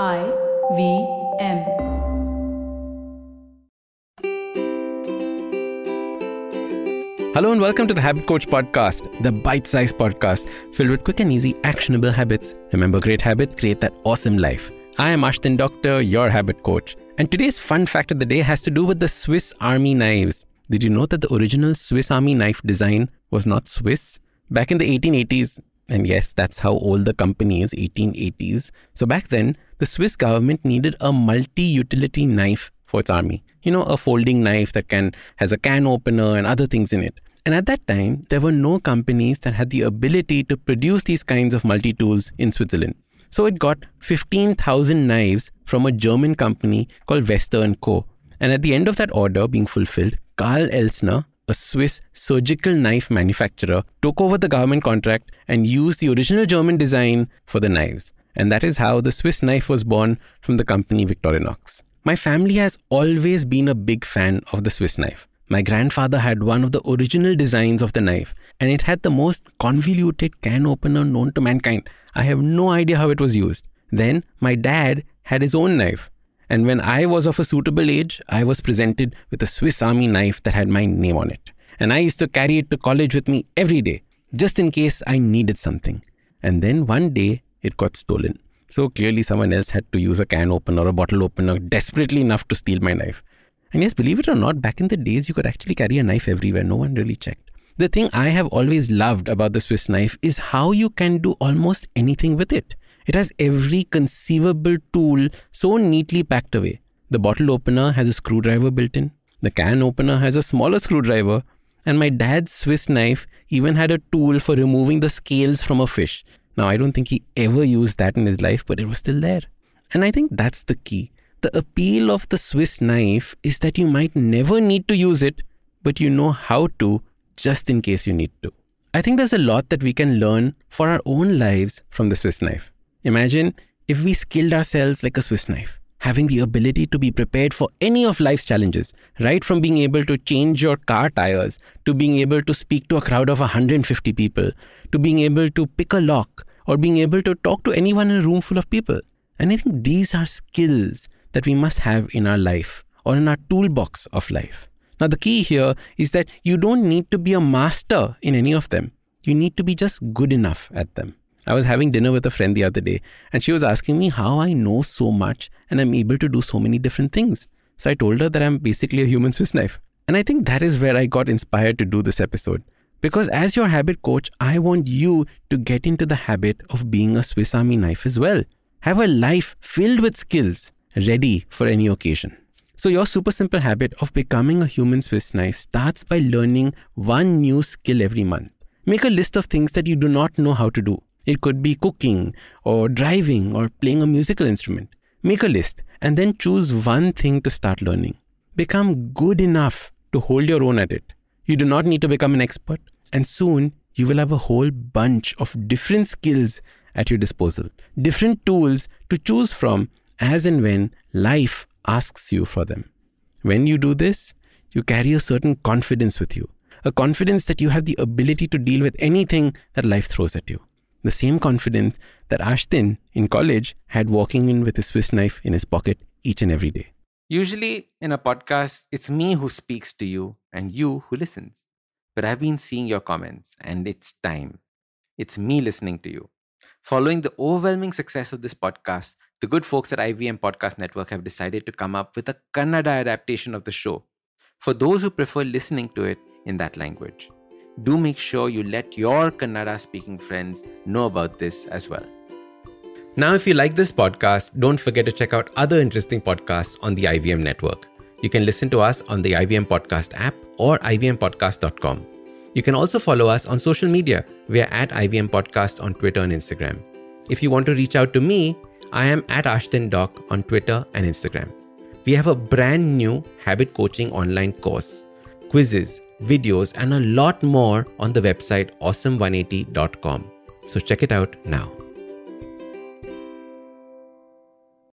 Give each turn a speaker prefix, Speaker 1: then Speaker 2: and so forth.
Speaker 1: I V M.
Speaker 2: Hello and welcome to the Habit Coach Podcast, the bite sized podcast filled with quick and easy, actionable habits. Remember, great habits create that awesome life. I am Ashdin Doctor, your habit coach. And today's fun fact of the day has to do with the Swiss Army knives. Did you know that the original Swiss Army knife design was not Swiss? Back in the 1880s, and yes, that's how old the company is, 1880s. So back then, the Swiss government needed a multi-utility knife for its army. You know, a folding knife that can has a can opener and other things in it. And at that time, there were no companies that had the ability to produce these kinds of multi-tools in Switzerland. So it got 15,000 knives from a German company called Vester & Co. And at the end of that order being fulfilled, Karl Elsener, a Swiss surgical knife manufacturer, took over the government contract and used the original German design for the knives. And that is how the Swiss knife was born from the company Victorinox. My family has always been a big fan of the Swiss knife. My grandfather had one of the original designs of the knife, and it had the most convoluted can opener known to mankind. I have no idea how it was used. Then my dad had his own knife, and when I was of a suitable age, I was presented with a Swiss Army knife that had my name on it. And I used to carry it to college with me every day, just in case I needed something. And then one day, it got stolen. So clearly, someone else had to use a can opener or a bottle opener desperately enough to steal my knife. And yes, believe it or not, back in the days, you could actually carry a knife everywhere. No one really checked. The thing I have always loved about the Swiss knife is how you can do almost anything with it. It has every conceivable tool so neatly packed away. The bottle opener has a screwdriver built in, the can opener has a smaller screwdriver, and my dad's Swiss knife even had a tool for removing the scales from a fish. Now, I don't think he ever used that in his life, but it was still there. And I think that's the key. The appeal of the Swiss knife is that you might never need to use it, but you know how to just in case you need to. I think there's a lot that we can learn for our own lives from the Swiss knife. Imagine if we skilled ourselves like a Swiss knife, having the ability to be prepared for any of life's challenges, right from being able to change your car tires, to being able to speak to a crowd of 150 people, to being able to pick a lock, or being able to talk to anyone in a room full of people. And I think these are skills that we must have in our life or in our toolbox of life. Now, the key here is that you don't need to be a master in any of them. You need to be just good enough at them. I was having dinner with a friend the other day, and she was asking me how I know so much and I'm able to do so many different things. So I told her that I'm basically a human Swiss knife. And I think that is where I got inspired to do this episode. Because as your habit coach, I want you to get into the habit of being a Swiss Army knife as well. Have a life filled with skills, ready for any occasion. So, your super simple habit of becoming a human Swiss knife starts by learning one new skill every month. Make a list of things that you do not know how to do. It could be cooking, or driving, or playing a musical instrument. Make a list and then choose one thing to start learning. Become good enough to hold your own at it. You do not need to become an expert, and soon you will have a whole bunch of different skills at your disposal, different tools to choose from as and when life asks you for them. When you do this, you carry a certain confidence with you, a confidence that you have the ability to deal with anything that life throws at you. The same confidence that Ashdin in college had walking in with a Swiss knife in his pocket each and every day.
Speaker 3: Usually in a podcast, it's me who speaks to you and you who listens. But I've been seeing your comments and it's time. It's me listening to you. Following the overwhelming success of this podcast, the good folks at IVM Podcast Network have decided to come up with a Kannada adaptation of the show for those who prefer listening to it in that language. Do make sure you let your Kannada speaking friends know about this as well.
Speaker 2: Now, if you like this podcast, don't forget to check out other interesting podcasts on the IVM network. You can listen to us on the IVM Podcast app or ivmpodcast.com. You can also follow us on social media. We are at IVM Podcast on Twitter and Instagram. If you want to reach out to me, I am at Ashdin Doc on Twitter and Instagram. We have a brand new habit coaching online course, quizzes, videos, and a lot more on the website awesome180.com. So check it out now.